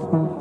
Thank you.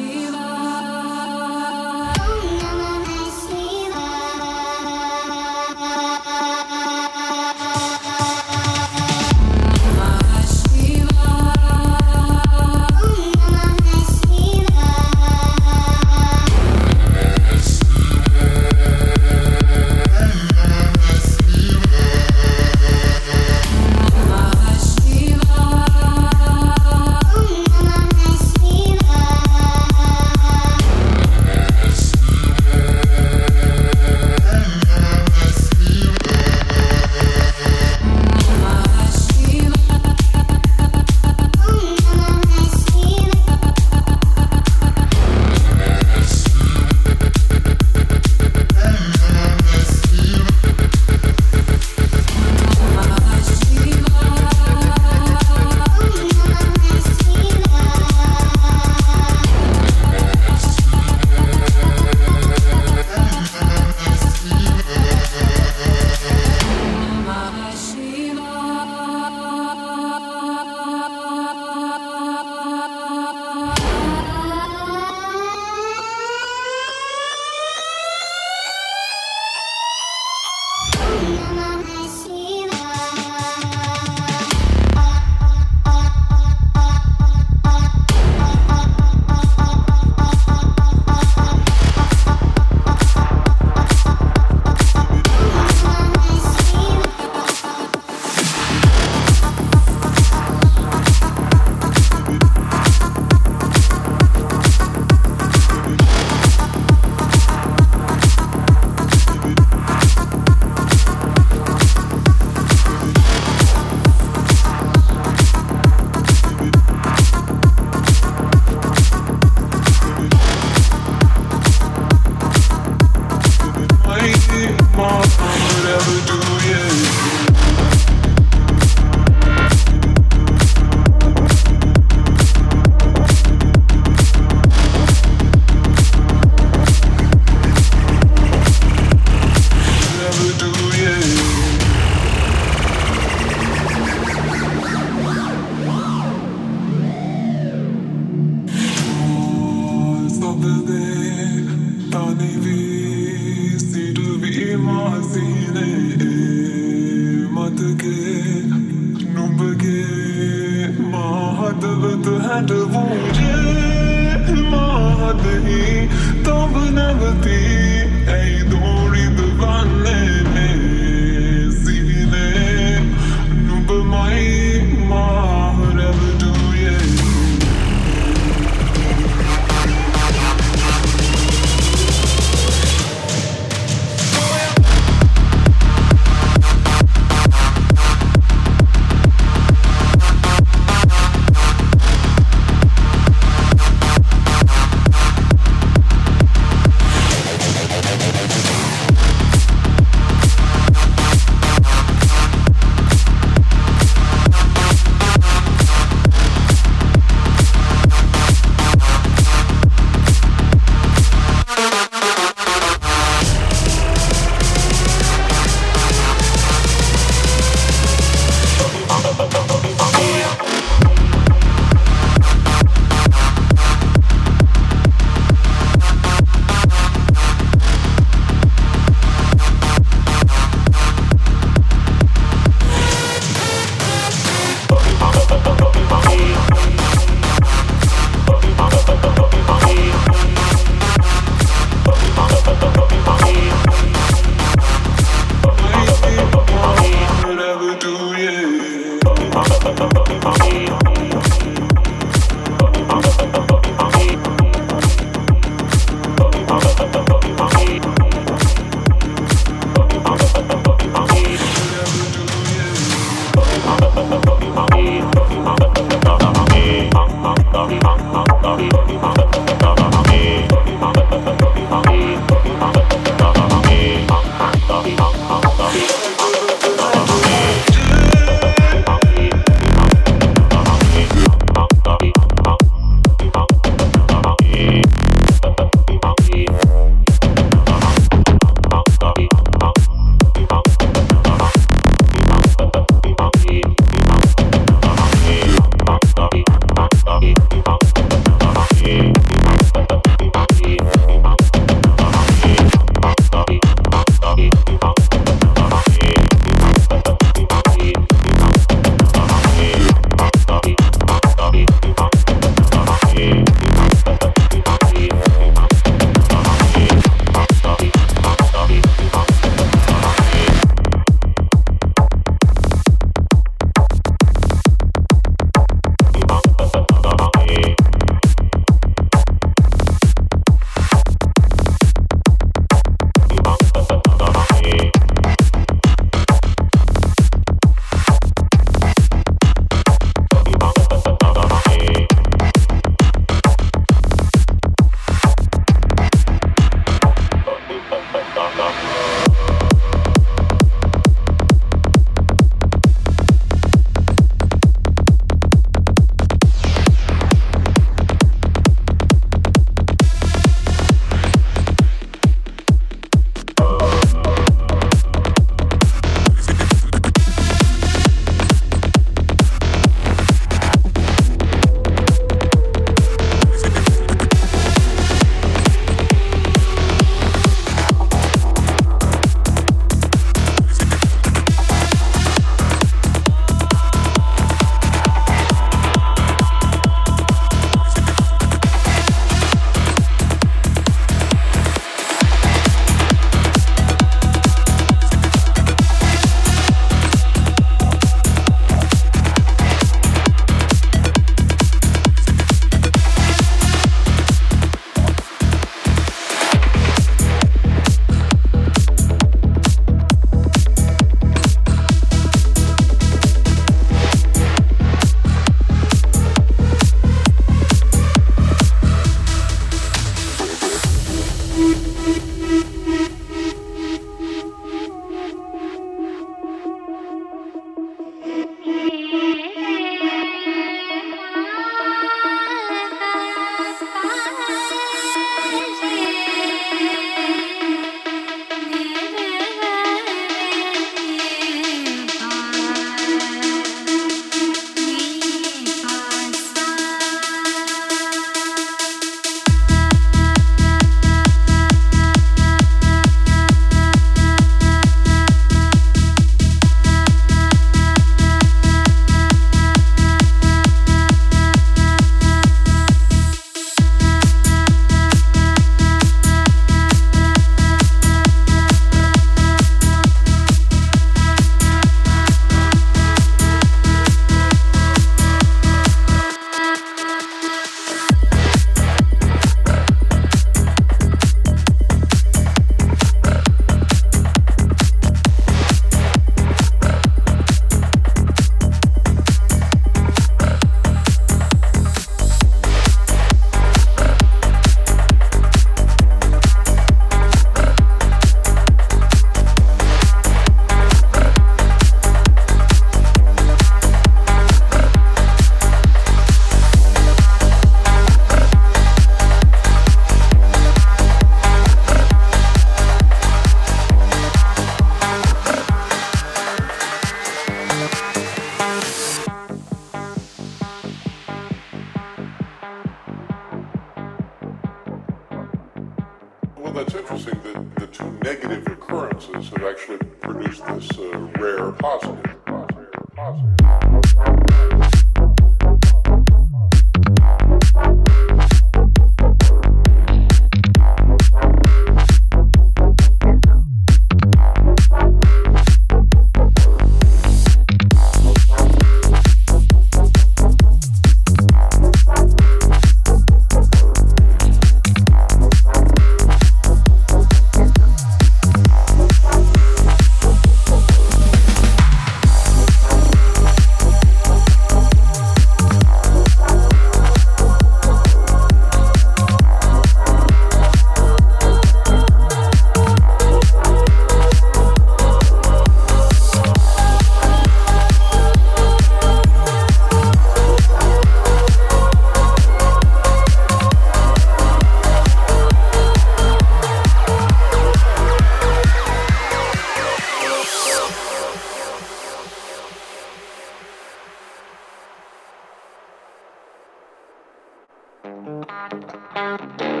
Música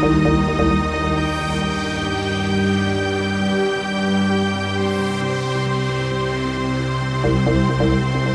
Thank you.